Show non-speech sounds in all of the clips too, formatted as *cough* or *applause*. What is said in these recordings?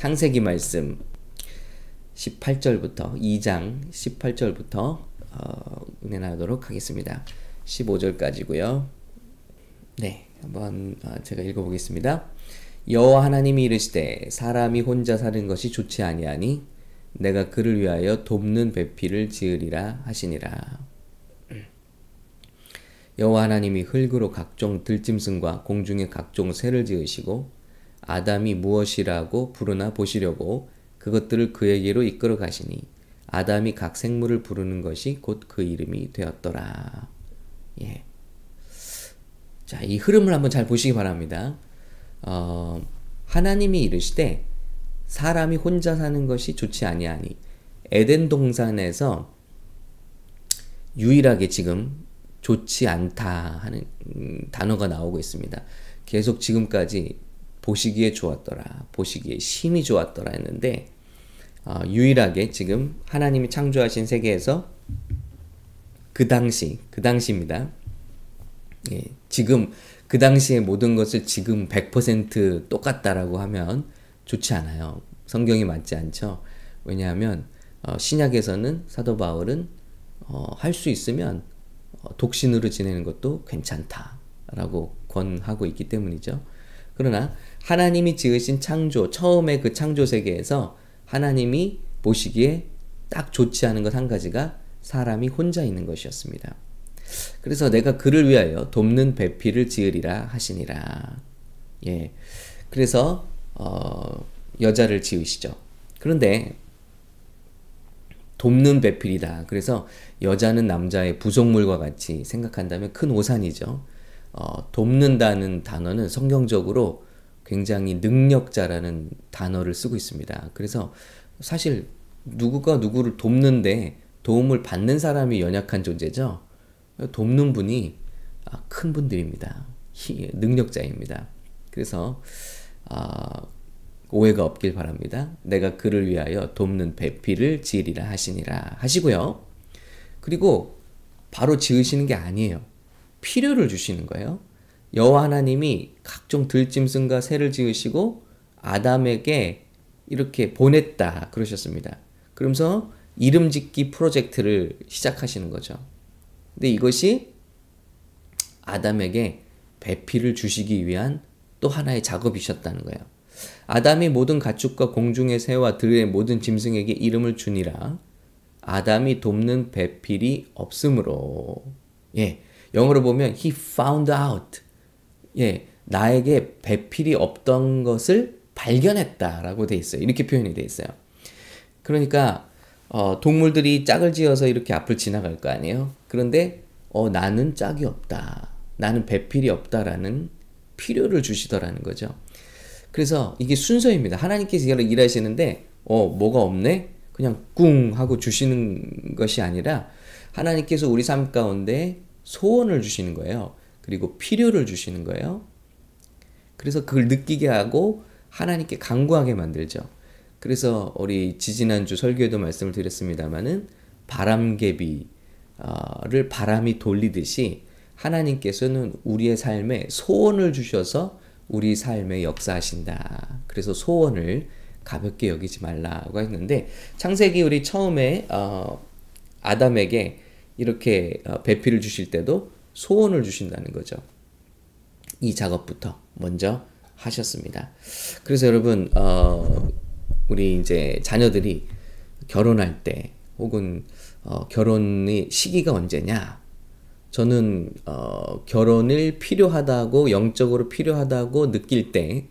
창세기 말씀 18절부터 2장 18절부터 어, 은혜 나누도록 하겠습니다. 15절까지고요. 네, 한번 어, 제가 읽어보겠습니다. 여호와 하나님이 이르시되 사람이 혼자 사는 것이 좋지 아니하니 내가 그를 위하여 돕는 배필을 지으리라 하시니라. 여호와 하나님이 흙으로 각종 들짐승과 공중의 각종 새를 지으시고 아담이 무엇이라고 부르나 보시려고 그것들을 그에게로 이끌어 가시니 아담이 각 생물을 부르는 것이 곧 그 이름이 되었더라. 예. 자, 이 흐름을 한번 잘 보시기 바랍니다. 어, 하나님이 이르시되 사람이 혼자 사는 것이 좋지 아니하니 에덴 동산에서 유일하게 지금 좋지 않다 하는 음, 단어가 나오고 있습니다. 계속 지금까지 보시기에 좋았더라, 보시기에 심히 좋았더라 했는데 어, 유일하게 지금 하나님이 창조하신 세계에서 그 당시, 그 당시입니다. 예, 지금 그 당시의 모든 것을 지금 100% 똑같다라고 하면 좋지 않아요. 성경이 맞지 않죠. 왜냐하면 어, 신약에서는 사도 바울은 어, 할수 있으면 어, 독신으로 지내는 것도 괜찮다라고 권하고 있기 때문이죠. 그러나 하나님이 지으신 창조, 처음에 그 창조 세계에서 하나님이 보시기에 딱 좋지 않은 것 한 가지가 사람이 혼자 있는 것이었습니다. 그래서 내가 그를 위하여 돕는 배필을 지으리라 하시니라. 예. 그래서 어, 여자를 지으시죠. 그런데 돕는 배필이다. 그래서 여자는 남자의 부속물과 같이 생각한다면 큰 오산이죠. 어, 돕는다는 단어는 성경적으로 굉장히 능력자라는 단어를 쓰고 있습니다. 그래서 사실 누구가 누구를 돕는데 도움을 받는 사람이 연약한 존재죠. 돕는 분이 아, 큰 분들입니다. 능력자입니다. 그래서 아, 오해가 없길 바랍니다. 내가 그를 위하여 돕는 배필을 지으리라 하시니라 하시고요. 그리고 바로 지으시는 게 아니에요. 필요를 주시는 거예요. 여호와 하나님이 각종 들짐승과 새를 지으시고 아담에게 이렇게 보냈다 그러셨습니다. 그러면서 이름 짓기 프로젝트를 시작하시는 거죠. 근데 이것이 아담에게 배필을 주시기 위한 또 하나의 작업이셨다는 거예요. 아담이 모든 가축과 공중의 새와 들의 모든 짐승에게 이름을 주니라. 아담이 돕는 배필이 없으므로. 예. 영어로 보면 he found out. 예. 나에게 배필이 없던 것을 발견했다라고 돼 있어요. 이렇게 표현이 돼 있어요. 그러니까 어, 동물들이 짝을 지어서 이렇게 앞을 지나갈 거 아니에요. 그런데 어, 나는 짝이 없다. 나는 배필이 없다라는 필요를 주시더라는 거죠. 그래서 이게 순서입니다. 하나님께서 일하시는데 어 뭐가 없네? 그냥 꿍 하고 주시는 것이 아니라 하나님께서 우리 삶 가운데 소원을 주시는 거예요. 그리고 필요를 주시는 거예요. 그래서 그걸 느끼게 하고 하나님께 강구하게 만들죠. 그래서 우리 지지난주 설교에도 말씀을 드렸습니다마는 바람개비를 바람이 돌리듯이 하나님께서는 우리의 삶에 소원을 주셔서 우리 삶에 역사하신다. 그래서 소원을 가볍게 여기지 말라고 했는데 창세기 우리 처음에 어, 아담에게 이렇게 어, 배필을 주실 때도 소원을 주신다는 거죠. 이 작업부터 먼저 하셨습니다. 그래서 여러분 어, 우리 이제 자녀들이 결혼할 때 혹은 어, 결혼의 시기가 언제냐 저는 어, 결혼을 필요하다고 영적으로 필요하다고 느낄 때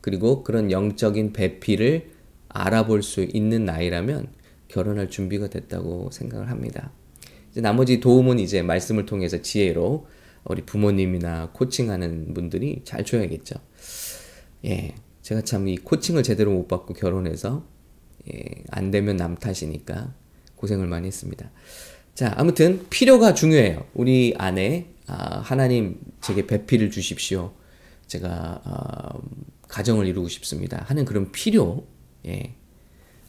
그리고 그런 영적인 배필을 알아볼 수 있는 나이라면 결혼할 준비가 됐다고 생각을 합니다. 나머지 도움은 이제 말씀을 통해서 지혜로 우리 부모님이나 코칭하는 분들이 잘 줘야겠죠. 예, 제가 참 이 코칭을 제대로 못 받고 결혼해서 예, 안 되면 남 탓이니까 고생을 많이 했습니다. 자, 아무튼 필요가 중요해요. 우리 안에 아, 하나님 제게 배필을 주십시오. 제가 아, 가정을 이루고 싶습니다. 하는 그런 필요. 예.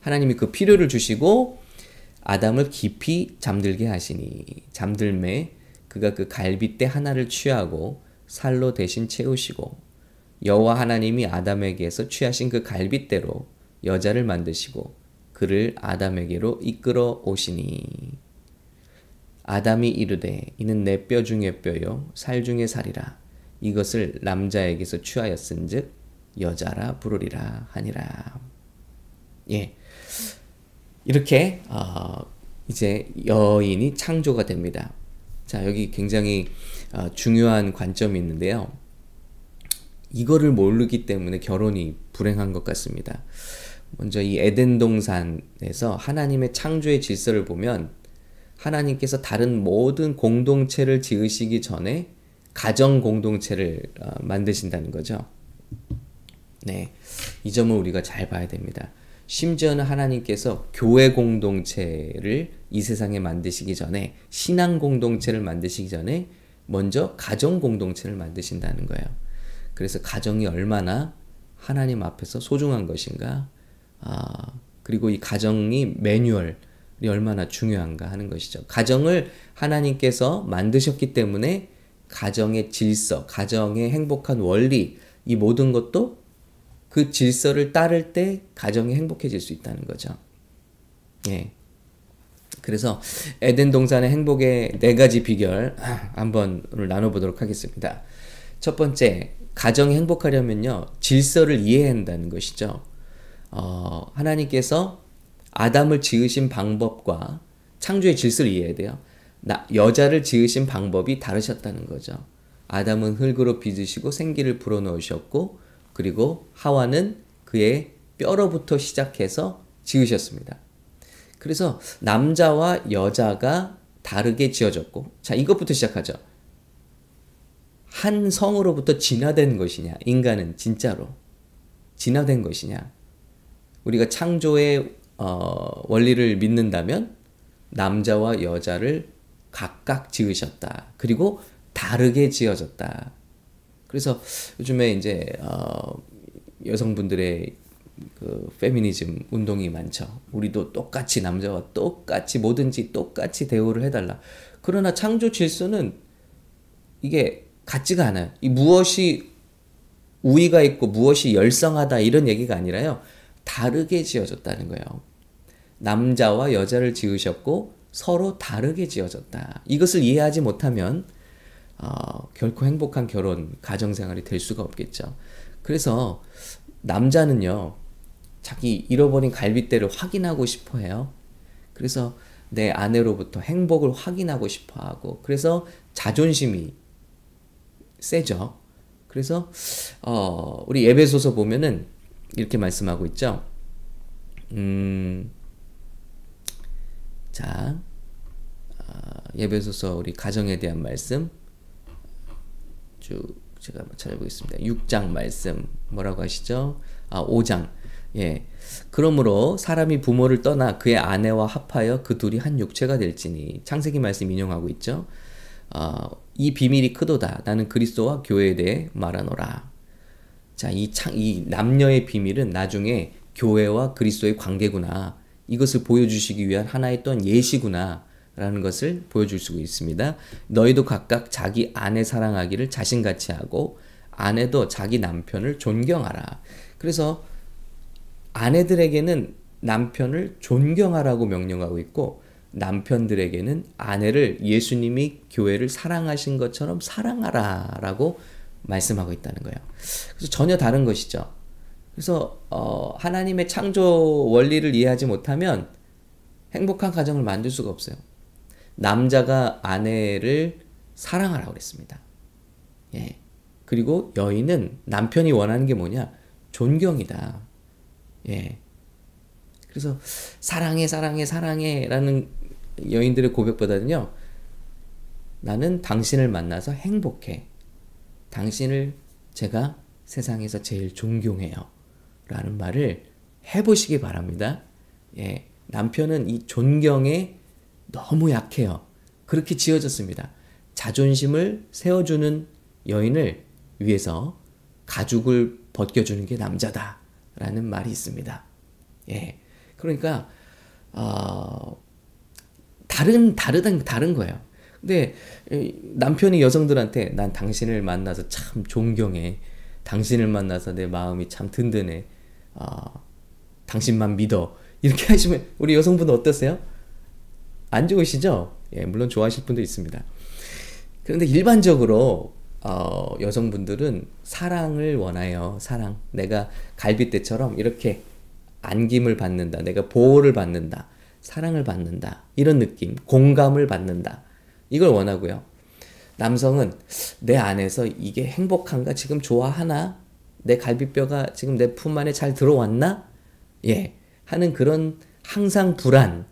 하나님이 그 필요를 주시고 아담을 깊이 잠들게 하시니 잠들매 그가 그 갈빗대 하나를 취하고 살로 대신 채우시고 여호와 하나님이 아담에게서 취하신 그 갈빗대로 여자를 만드시고 그를 아담에게로 이끌어 오시니 아담이 이르되 이는 내 뼈 중의 뼈요 살 중의 살이라 이것을 남자에게서 취하였은즉 여자라 부르리라 하니라. 예. 이렇게 어, 이제 여인이 창조가 됩니다. 자, 여기 굉장히 어, 중요한 관점이 있는데요. 이거를 모르기 때문에 결혼이 불행한 것 같습니다. 먼저 이 에덴 동산에서 하나님의 창조의 질서를 보면 하나님께서 다른 모든 공동체를 지으시기 전에 가정 공동체를 어, 만드신다는 거죠. 네. 이 점을 우리가 잘 봐야 됩니다. 심지어는 하나님께서 교회 공동체를 이 세상에 만드시기 전에 신앙 공동체를 만드시기 전에 먼저 가정 공동체를 만드신다는 거예요. 그래서 가정이 얼마나 하나님 앞에서 소중한 것인가, 아, 그리고 이 가정이 매뉴얼이 얼마나 중요한가 하는 것이죠. 가정을 하나님께서 만드셨기 때문에 가정의 질서, 가정의 행복한 원리, 이 모든 것도 그 질서를 따를 때 가정이 행복해질 수 있다는 거죠. 예. 그래서 에덴 동산의 행복의 네 가지 비결 한번 오늘 나눠보도록 하겠습니다. 첫 번째, 가정이 행복하려면요, 질서를 이해해야 한다는 것이죠. 어, 하나님께서 아담을 지으신 방법과 창조의 질서를 이해해야 돼요. 나, 여자를 지으신 방법이 다르셨다는 거죠. 아담은 흙으로 빚으시고 생기를 불어넣으셨고, 그리고 하와는 그의 뼈로부터 시작해서 지으셨습니다. 그래서 남자와 여자가 다르게 지어졌고, 자, 이것부터 시작하죠. 한 성으로부터 진화된 것이냐, 인간은 진짜로. 진화된 것이냐. 우리가 창조의 어, 원리를 믿는다면 남자와 여자를 각각 지으셨다. 그리고 다르게 지어졌다. 그래서 요즘에 이제 어, 여성분들의 그 페미니즘 운동이 많죠. 우리도 똑같이 남자와 똑같이 뭐든지 똑같이 대우를 해달라. 그러나 창조 질서는 이게 같지가 않아요. 이 무엇이 우위가 있고 무엇이 열성하다 이런 얘기가 아니라요. 다르게 지어졌다는 거예요. 남자와 여자를 지으셨고 서로 다르게 지어졌다. 이것을 이해하지 못하면 어, 결코 행복한 결혼, 가정 생활이 될 수가 없겠죠. 그래서 남자는요, 자기 잃어버린 갈빗대를 확인하고 싶어 해요. 그래서 내 아내로부터 행복을 확인하고 싶어 하고, 그래서 자존심이 세죠. 그래서, 어, 우리 예배소서 보면은 이렇게 말씀하고 있죠. 음, 자, 어, 예배소서 우리 가정에 대한 말씀 쭉 제가 찾아보겠습니다. 6장 말씀 뭐라고 하시죠? 아, 5장. 예. 그러므로 사람이 부모를 떠나 그의 아내와 합하여 그 둘이 한 육체가 될지니 창세기 말씀 인용하고 있죠. 어, 이 비밀이 크도다. 나는 그리스도와 교회에 대해 말하노라. 자, 이 창, 이 남녀의 비밀은 나중에 교회와 그리스도의 관계구나. 이것을 보여주시기 위한 하나의 또한 예시구나. 라는 것을 보여줄 수 있습니다. 너희도 각각 자기 아내 사랑하기를 자신같이 하고 아내도 자기 남편을 존경하라. 그래서 아내들에게는 남편을 존경하라고 명령하고 있고 남편들에게는 아내를 예수님이 교회를 사랑하신 것처럼 사랑하라라고 말씀하고 있다는 거예요. 그래서 전혀 다른 것이죠. 그래서 어, 하나님의 창조 원리를 이해하지 못하면 행복한 가정을 만들 수가 없어요. 남자가 아내를 사랑하라고 그랬습니다. 예. 그리고 여인은 남편이 원하는 게 뭐냐? 존경이다. 예. 그래서 사랑해, 사랑해, 사랑해 라는 여인들의 고백보다는요, 나는 당신을 만나서 행복해. 당신을 제가 세상에서 제일 존경해요. 라는 말을 해보시기 바랍니다. 예. 남편은 이 존경에 너무 약해요. 그렇게 지어졌습니다. 자존심을 세워주는 여인을 위해서 가죽을 벗겨주는 게 남자다. 라는 말이 있습니다. 예. 그러니까, 어, 다른, 다르다, 다른 거예요. 근데 남편이 여성들한테 난 당신을 만나서 참 존경해. 당신을 만나서 내 마음이 참 든든해. 어, 당신만 믿어. 이렇게 하시면 우리 여성분들 어떠세요? 안 좋으시죠? 예, 물론 좋아하실 분도 있습니다. 그런데 일반적으로 어, 여성분들은 사랑을 원해요. 사랑. 내가 갈비뼈처럼 이렇게 안김을 받는다. 내가 보호를 받는다. 사랑을 받는다. 이런 느낌. 공감을 받는다. 이걸 원하고요. 남성은 내 안에서 이게 행복한가? 지금 좋아하나? 내 갈비뼈가 지금 내 품 안에 잘 들어왔나? 예. 하는 그런 항상 불안,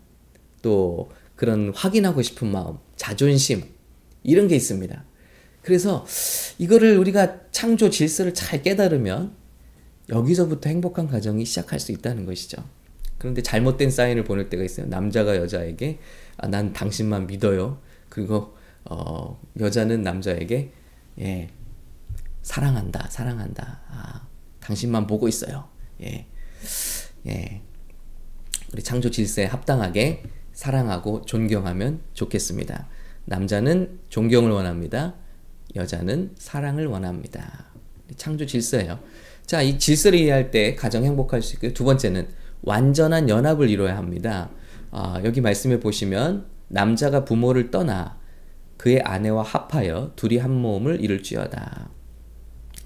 또 그런 확인하고 싶은 마음, 자존심, 이런 게 있습니다. 그래서 이거를 우리가 창조 질서를 잘 깨달으면 여기서부터 행복한 가정이 시작할 수 있다는 것이죠. 그런데 잘못된 사인을 보낼 때가 있어요. 남자가 여자에게 아, 난 당신만 믿어요. 그리고 어, 여자는 남자에게 예, 사랑한다, 사랑한다. 아, 당신만 보고 있어요. 예, 예. 우리 창조 질서에 합당하게 사랑하고 존경하면 좋겠습니다. 남자는 존경을 원합니다. 여자는 사랑을 원합니다. 창조 질서예요. 자, 이 질서를 이해할 때 가장 행복할 수 있고요. 두 번째는 완전한 연합을 이뤄야 합니다. 아, 여기 말씀해 보시면 남자가 부모를 떠나 그의 아내와 합하여 둘이 한 몸을 이룰지어다.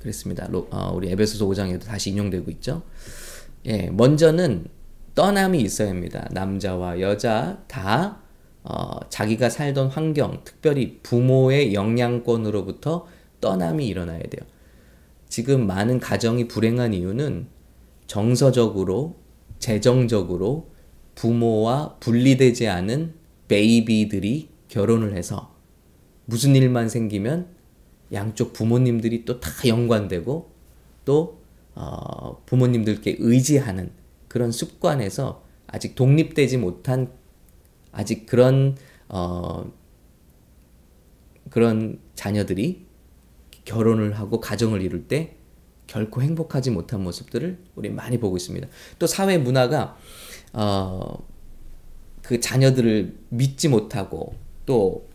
그랬습니다. 어, 우리 에베소서 5장에도 다시 인용되고 있죠. 예, 먼저는 떠남이 있어야 합니다. 남자와 여자 다 어, 자기가 살던 환경, 특별히 부모의 영향권으로부터 떠남이 일어나야 돼요. 지금 많은 가정이 불행한 이유는 정서적으로, 재정적으로 부모와 분리되지 않은 베이비들이 결혼을 해서 무슨 일만 생기면 양쪽 부모님들이 또 다 연관되고 또 어, 부모님들께 의지하는 그런 습관에서 아직 독립되지 못한 아직 그런 어, 그런 자녀들이 결혼을 하고 가정을 이룰 때 결코 행복하지 못한 모습들을 우리 많이 보고 있습니다. 또 사회 문화가 어, 그 자녀들을 믿지 못하고 또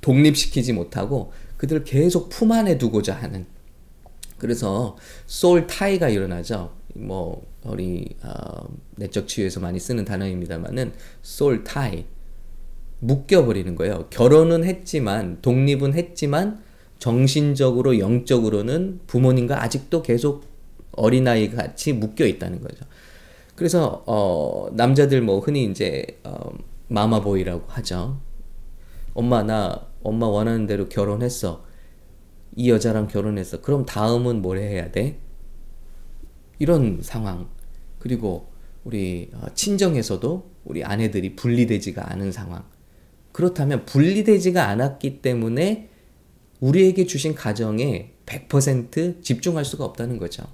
독립시키지 못하고 그들을 계속 품 안에 두고자 하는 그래서 소울 타이가 일어나죠. 뭐 우리 어, 내적 치유에서 많이 쓰는 단어입니다만은 soul tie 묶여버리는 거예요. 결혼은 했지만 독립은 했지만 정신적으로 영적으로는 부모님과 아직도 계속 어린아이 같이 묶여 있다는 거죠. 그래서 어, 남자들 뭐 흔히 이제 어, 마마보이라고 하죠. 엄마 나 엄마 원하는 대로 결혼했어. 이 여자랑 결혼했어. 그럼 다음은 뭘 해야 돼? 이런 상황. 그리고 우리 어, 친정에서도 우리 아내들이 분리되지가 않은 상황. 그렇다면 분리되지가 않았기 때문에 우리에게 주신 가정에 100% 집중할 수가 없다는 거죠.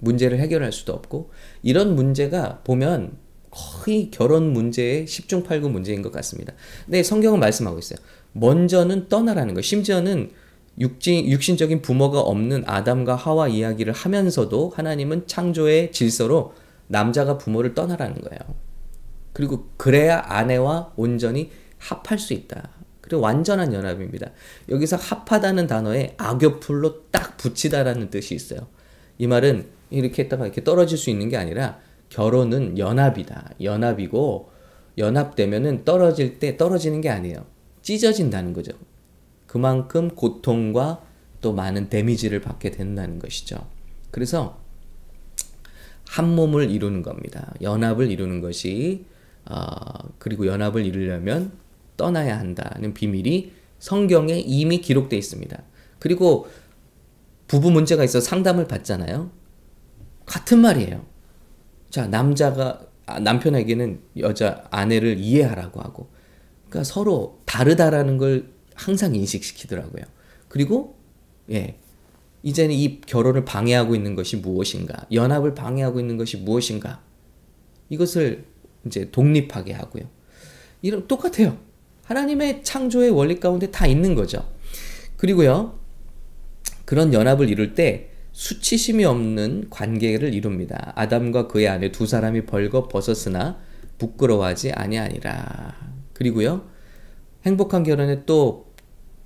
문제를 해결할 수도 없고 이런 문제가 보면 거의 결혼 문제의 10중 8구 문제인 것 같습니다. 네, 성경은 말씀하고 있어요. 먼저는 떠나라는 거. 심지어는 육진, 육신적인 부모가 없는 아담과 하와 이야기를 하면서도 하나님은 창조의 질서로 남자가 부모를 떠나라는 거예요. 그리고 그래야 아내와 온전히 합할 수 있다. 그리고 완전한 연합입니다. 여기서 합하다는 단어에 악여풀로 딱 붙이다라는 뜻이 있어요. 이 말은 이렇게 했다가 이렇게 떨어질 수 있는 게 아니라 결혼은 연합이다. 연합이고 연합되면은 떨어질 때 떨어지는 게 아니에요. 찢어진다는 거죠. 그만큼 고통과 또 많은 데미지를 받게 된다는 것이죠. 그래서 한 몸을 이루는 겁니다. 연합을 이루는 것이 어, 그리고 연합을 이루려면 떠나야 한다는 비밀이 성경에 이미 기록되어 있습니다. 그리고 부부 문제가 있어 상담을 받잖아요. 같은 말이에요. 자, 남자가 아, 남편에게는 여자 아내를 이해하라고 하고 그러니까 서로 다르다라는 걸 항상 인식시키더라고요. 그리고 예. 이제는 이 결혼을 방해하고 있는 것이 무엇인가? 연합을 방해하고 있는 것이 무엇인가? 이것을 이제 독립하게 하고요. 이런 똑같아요. 하나님의 창조의 원리 가운데 다 있는 거죠. 그리고요. 그런 연합을 이룰 때 수치심이 없는 관계를 이룹니다. 아담과 그의 아내 두 사람이 벌거 벗었으나 부끄러워하지 아니하니라. 그리고요. 행복한 결혼에 또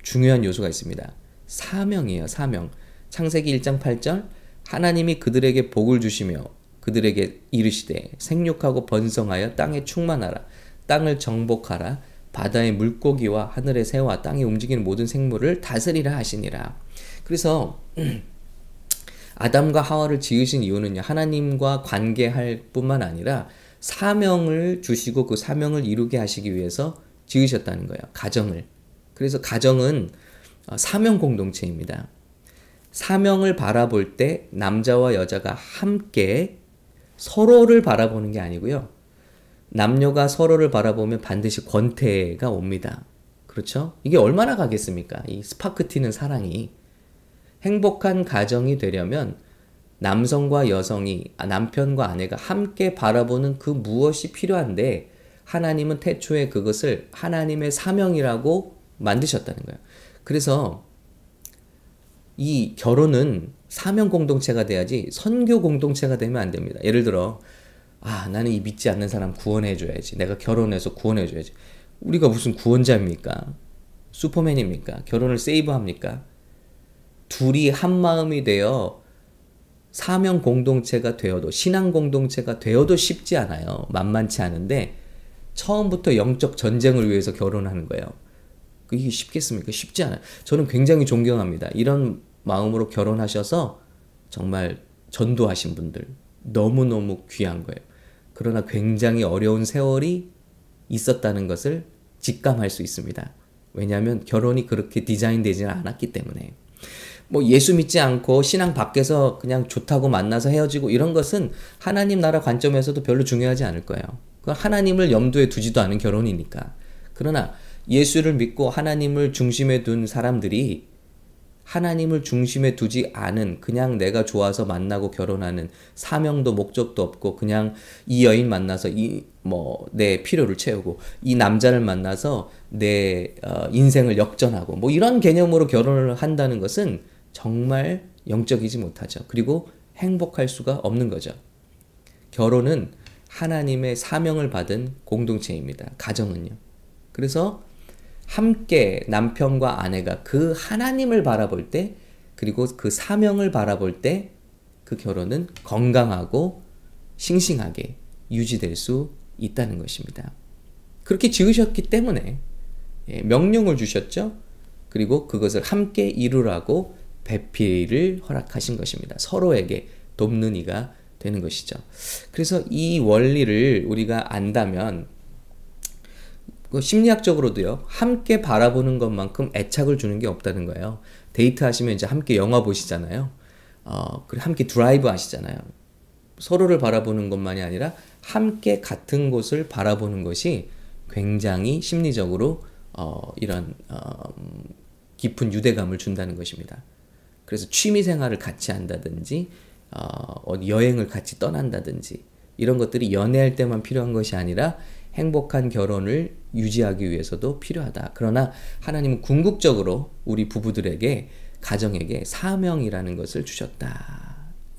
중요한 요소가 있습니다. 사명이에요, 사명. 창세기 1장 8절 하나님이 그들에게 복을 주시며 그들에게 이르시되 생육하고 번성하여 땅에 충만하라 땅을 정복하라 바다의 물고기와 하늘의 새와 땅에 움직이는 모든 생물을 다스리라 하시니라. 그래서 *clears throat* 아담과 하와를 지으신 이유는요. 하나님과 관계할 뿐만 아니라 사명을 주시고 그 사명을 이루게 하시기 위해서 지으셨다는 거예요. 가정을. 그래서 가정은 어, 사명 공동체입니다. 사명을 바라볼 때 남자와 여자가 함께 서로를 바라보는 게 아니고요. 남녀가 서로를 바라보면 반드시 권태가 옵니다. 그렇죠? 이게 얼마나 가겠습니까? 이 스파크 튀는 사랑이. 행복한 가정이 되려면 남성과 여성이, 아, 남편과 아내가 함께 바라보는 그 무엇이 필요한데, 하나님은 태초에 그것을 하나님의 사명이라고 만드셨다는 거예요. 그래서 이 결혼은 사명 공동체가 돼야지 선교 공동체가 되면 안 됩니다. 예를 들어, 아, 나는 이 믿지 않는 사람 구원해 줘야지. 내가 결혼해서 구원해 줘야지. 우리가 무슨 구원자입니까? 슈퍼맨입니까? 결혼을 세이브합니까? 둘이 한 마음이 되어 사명 공동체가 되어도, 신앙 공동체가 되어도 쉽지 않아요. 만만치 않은데, 처음부터 영적 전쟁을 위해서 결혼하는 거예요. 이게 쉽겠습니까? 쉽지 않아요. 저는 굉장히 존경합니다. 이런 마음으로 결혼하셔서 정말 전도하신 분들, 너무너무 귀한 거예요. 그러나 굉장히 어려운 세월이 있었다는 것을 직감할 수 있습니다. 왜냐하면 결혼이 그렇게 디자인되지는 않았기 때문에. 뭐 예수 믿지 않고 신앙 밖에서 그냥 좋다고 만나서 헤어지고 이런 것은 하나님 나라 관점에서도 별로 중요하지 않을 거예요. 그 하나님을 염두에 두지도 않은 결혼이니까. 그러나 예수를 믿고 하나님을 중심에 둔 사람들이 하나님을 중심에 두지 않은 그냥 내가 좋아서 만나고 결혼하는 사명도 목적도 없고 그냥 이 여인 만나서 이 뭐 내 필요를 채우고 이 남자를 만나서 내 어, 인생을 역전하고 뭐 이런 개념으로 결혼을 한다는 것은 정말 영적이지 못하죠. 그리고 행복할 수가 없는 거죠. 결혼은 하나님의 사명을 받은 공동체입니다. 가정은요. 그래서 함께 남편과 아내가 그 하나님을 바라볼 때 그리고 그 사명을 바라볼 때 그 결혼은 건강하고 싱싱하게 유지될 수 있다는 것입니다. 그렇게 지으셨기 때문에 예, 명령을 주셨죠. 그리고 그것을 함께 이루라고 배필을 허락하신 것입니다. 서로에게 돕는 이가 되는 것이죠. 그래서 이 원리를 우리가 안다면 그 심리학적으로도요, 함께 바라보는 것만큼 애착을 주는 게 없다는 거예요. 데이트 하시면 이제 함께 영화 보시잖아요. 어, 그리고 함께 드라이브 하시잖아요. 서로를 바라보는 것만이 아니라 함께 같은 곳을 바라보는 것이 굉장히 심리적으로 어, 이런 어, 깊은 유대감을 준다는 것입니다. 그래서 취미 생활을 같이 한다든지 어, 여행을 같이 떠난다든지 이런 것들이 연애할 때만 필요한 것이 아니라 행복한 결혼을 유지하기 위해서도 필요하다. 그러나 하나님은 궁극적으로 우리 부부들에게 가정에게 사명이라는 것을 주셨다.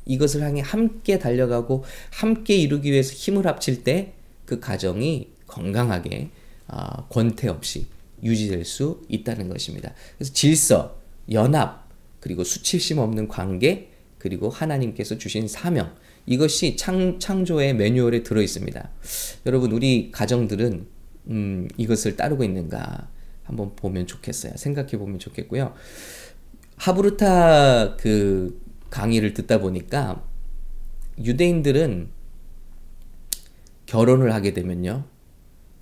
이것을 향해 함께 달려가고 함께 이루기 위해서 힘을 합칠 때 그 가정이 건강하게 어, 권태 없이 유지될 수 있다는 것입니다. 그래서 질서, 연합, 그리고 수치심 없는 관계, 그리고 하나님께서 주신 사명, 이것이 창, 창조의 매뉴얼에 들어 있습니다. 여러분, 우리 가정들은 음, 이것을 따르고 있는가 한번 보면 좋겠어요. 생각해 보면 좋겠고요. 하브르타 그 강의를 듣다 보니까 유대인들은 결혼을 하게 되면요.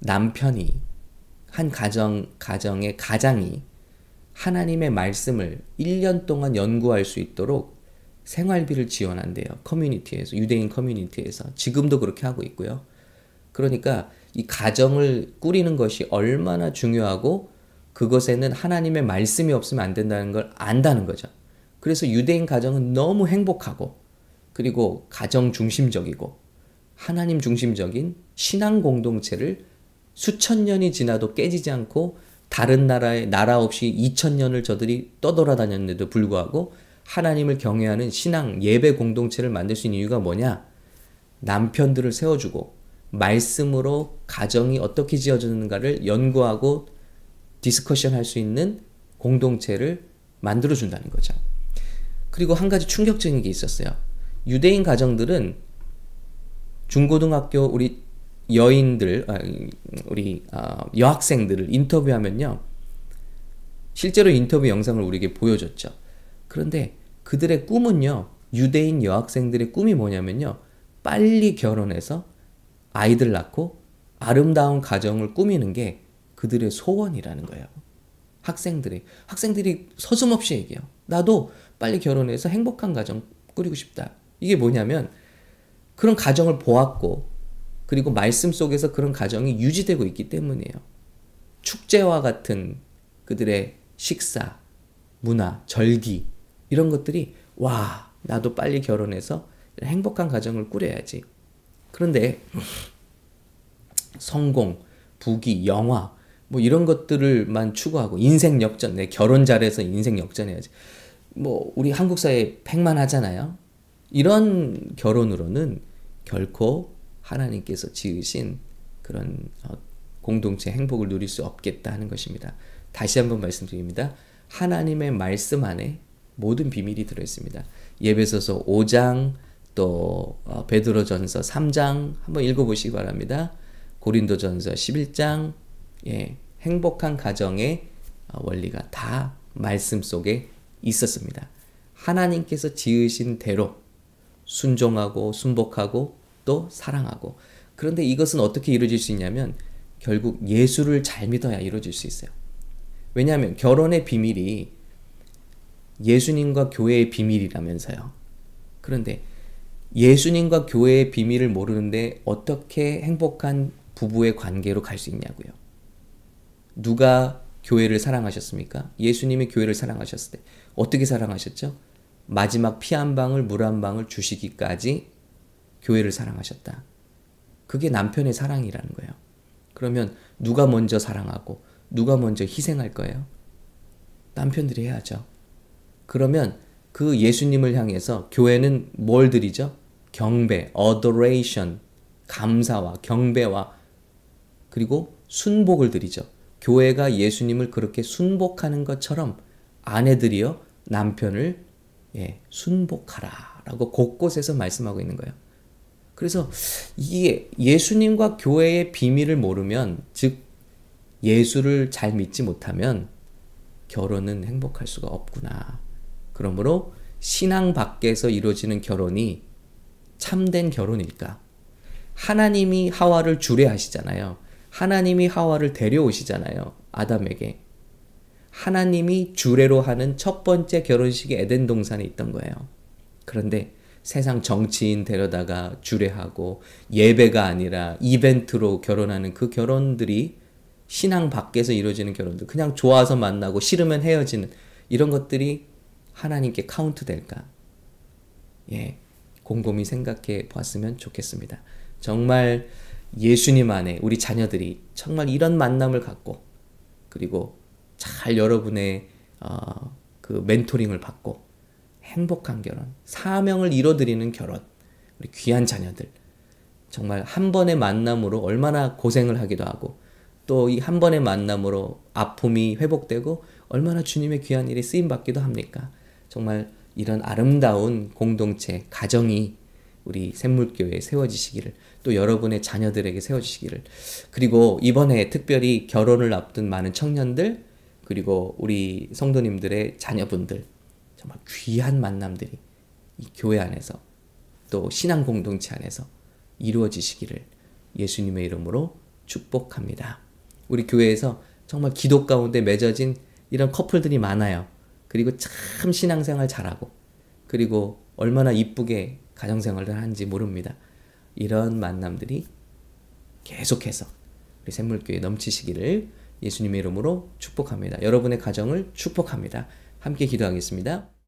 남편이 한 가정 가정의 가장이 하나님의 말씀을 1년 동안 연구할 수 있도록 생활비를 지원한대요. 커뮤니티에서, 유대인 커뮤니티에서. 지금도 그렇게 하고 있고요. 그러니까 이 가정을 꾸리는 것이 얼마나 중요하고 그것에는 하나님의 말씀이 없으면 안 된다는 걸 안다는 거죠. 그래서 유대인 가정은 너무 행복하고 그리고 가정 중심적이고 하나님 중심적인 신앙 공동체를 수천 년이 지나도 깨지지 않고 다른 나라의 나라 없이 2000년을 저들이 떠돌아다녔는데도 불구하고 하나님을 경외하는 신앙 예배 공동체를 만들 수 있는 이유가 뭐냐? 남편들을 세워주고 말씀으로 가정이 어떻게 지어지는가를 연구하고 discussion 할 수 있는 공동체를 만들어 준다는 거죠. 그리고 한 가지 충격적인 게 있었어요. 유대인 가정들은 중고등학교 우리 여인들, 아, 우리 아, 여학생들을 인터뷰하면요. 실제로 인터뷰 영상을 우리에게 보여줬죠. 그런데 그들의 꿈은요. 유대인 여학생들의 꿈이 뭐냐면요. 빨리 결혼해서 아이들 낳고 아름다운 가정을 꾸미는 게 그들의 소원이라는 거예요. 학생들이 학생들이 서슴없이 얘기해요. 나도 빨리 결혼해서 행복한 가정 꾸리고 싶다. 이게 뭐냐면 그런 가정을 보았고 그리고 말씀 속에서 그런 가정이 유지되고 있기 때문이에요. 축제와 같은 그들의 식사, 문화, 절기 이런 것들이 와 나도 빨리 결혼해서 행복한 가정을 꾸려야지. 그런데 성공, 부귀, 영화 뭐 이런 것들을만 추구하고 인생 역전, 내 결혼 잘해서 인생 역전해야지. 뭐 우리 한국 사회 팽만하잖아요. 이런 결혼으로는 결코 하나님께서 지으신 그런 어, 공동체 행복을 누릴 수 없겠다 하는 것입니다. 다시 한번 말씀드립니다. 하나님의 말씀 안에 모든 비밀이 들어 있습니다. 예배소서 5장 또 어, 베드로전서 3장 한번 읽어 보시기 바랍니다. 고린도전서 11장 예, 행복한 가정의 어, 원리가 다 말씀 속에 있었습니다. 하나님께서 지으신 대로 순종하고 순복하고 또 사랑하고 그런데 이것은 어떻게 이루어질 수 있냐면 결국 예수를 잘 믿어야 이루어질 수 있어요. 왜냐하면 결혼의 비밀이 예수님과 교회의 비밀이라면서요. 그런데 예수님과 교회의 비밀을 모르는데 어떻게 행복한 부부의 관계로 갈 수 있냐고요. 누가 교회를 사랑하셨습니까? 예수님이 교회를 사랑하셨을 때 어떻게 사랑하셨죠? 마지막 피 한 방울 물 한 방울 주시기까지 교회를 사랑하셨다. 그게 남편의 사랑이라는 거예요. 그러면 누가 먼저 사랑하고 누가 먼저 희생할 거예요? 남편들이 해야죠. 그러면 그 예수님을 향해서 교회는 뭘 드리죠? 경배, adoration, 감사와 경배와 그리고 순복을 드리죠. 교회가 예수님을 그렇게 순복하는 것처럼 아내들이요 남편을 예, 순복하라라고 곳곳에서 말씀하고 있는 거예요. 그래서 이게 예수님과 교회의 비밀을 모르면 즉 예수를 잘 믿지 못하면 결혼은 행복할 수가 없구나. 그러므로 신앙 밖에서 이루어지는 결혼이 참된 결혼일까? 하나님이 하와를 주례하시잖아요. 하나님이 하와를 데려오시잖아요. 아담에게. 하나님이 주례로 하는 첫 번째 결혼식이 에덴 동산에 있던 거예요. 그런데 세상 정치인 데려다가 주례하고 예배가 아니라 이벤트로 결혼하는 그 결혼들이 신앙 밖에서 이루어지는 결혼들, 그냥 좋아서 만나고 싫으면 헤어지는 이런 것들이 하나님께 카운트 될까? 예, 곰곰이 생각해 보았으면 좋겠습니다. 정말 예수님 안에 우리 자녀들이 정말 이런 만남을 갖고 그리고 잘 여러분의 어, 그 멘토링을 받고 행복한 결혼, 사명을 이뤄드리는 결혼, 우리 귀한 자녀들 정말 한 번의 만남으로 얼마나 고생을 하기도 하고 또 이 한 번의 만남으로 아픔이 회복되고 얼마나 주님의 귀한 일에 쓰임 받기도 합니까? 정말 이런 아름다운 공동체, 가정이 우리 샘물교회에 세워지시기를 또 여러분의 자녀들에게 세워지시기를 그리고 이번에 특별히 결혼을 앞둔 많은 청년들 그리고 우리 성도님들의 자녀분들 정말 귀한 만남들이 이 교회 안에서 또 신앙 공동체 안에서 이루어지시기를 예수님의 이름으로 축복합니다. 우리 교회에서 정말 기도 가운데 맺어진 이런 커플들이 많아요. 그리고 참 신앙생활 잘하고 그리고 얼마나 이쁘게 가정생활을 하는지 모릅니다. 이런 만남들이 계속해서 우리 샘물교회 넘치시기를 예수님의 이름으로 축복합니다. 여러분의 가정을 축복합니다. 함께 기도하겠습니다.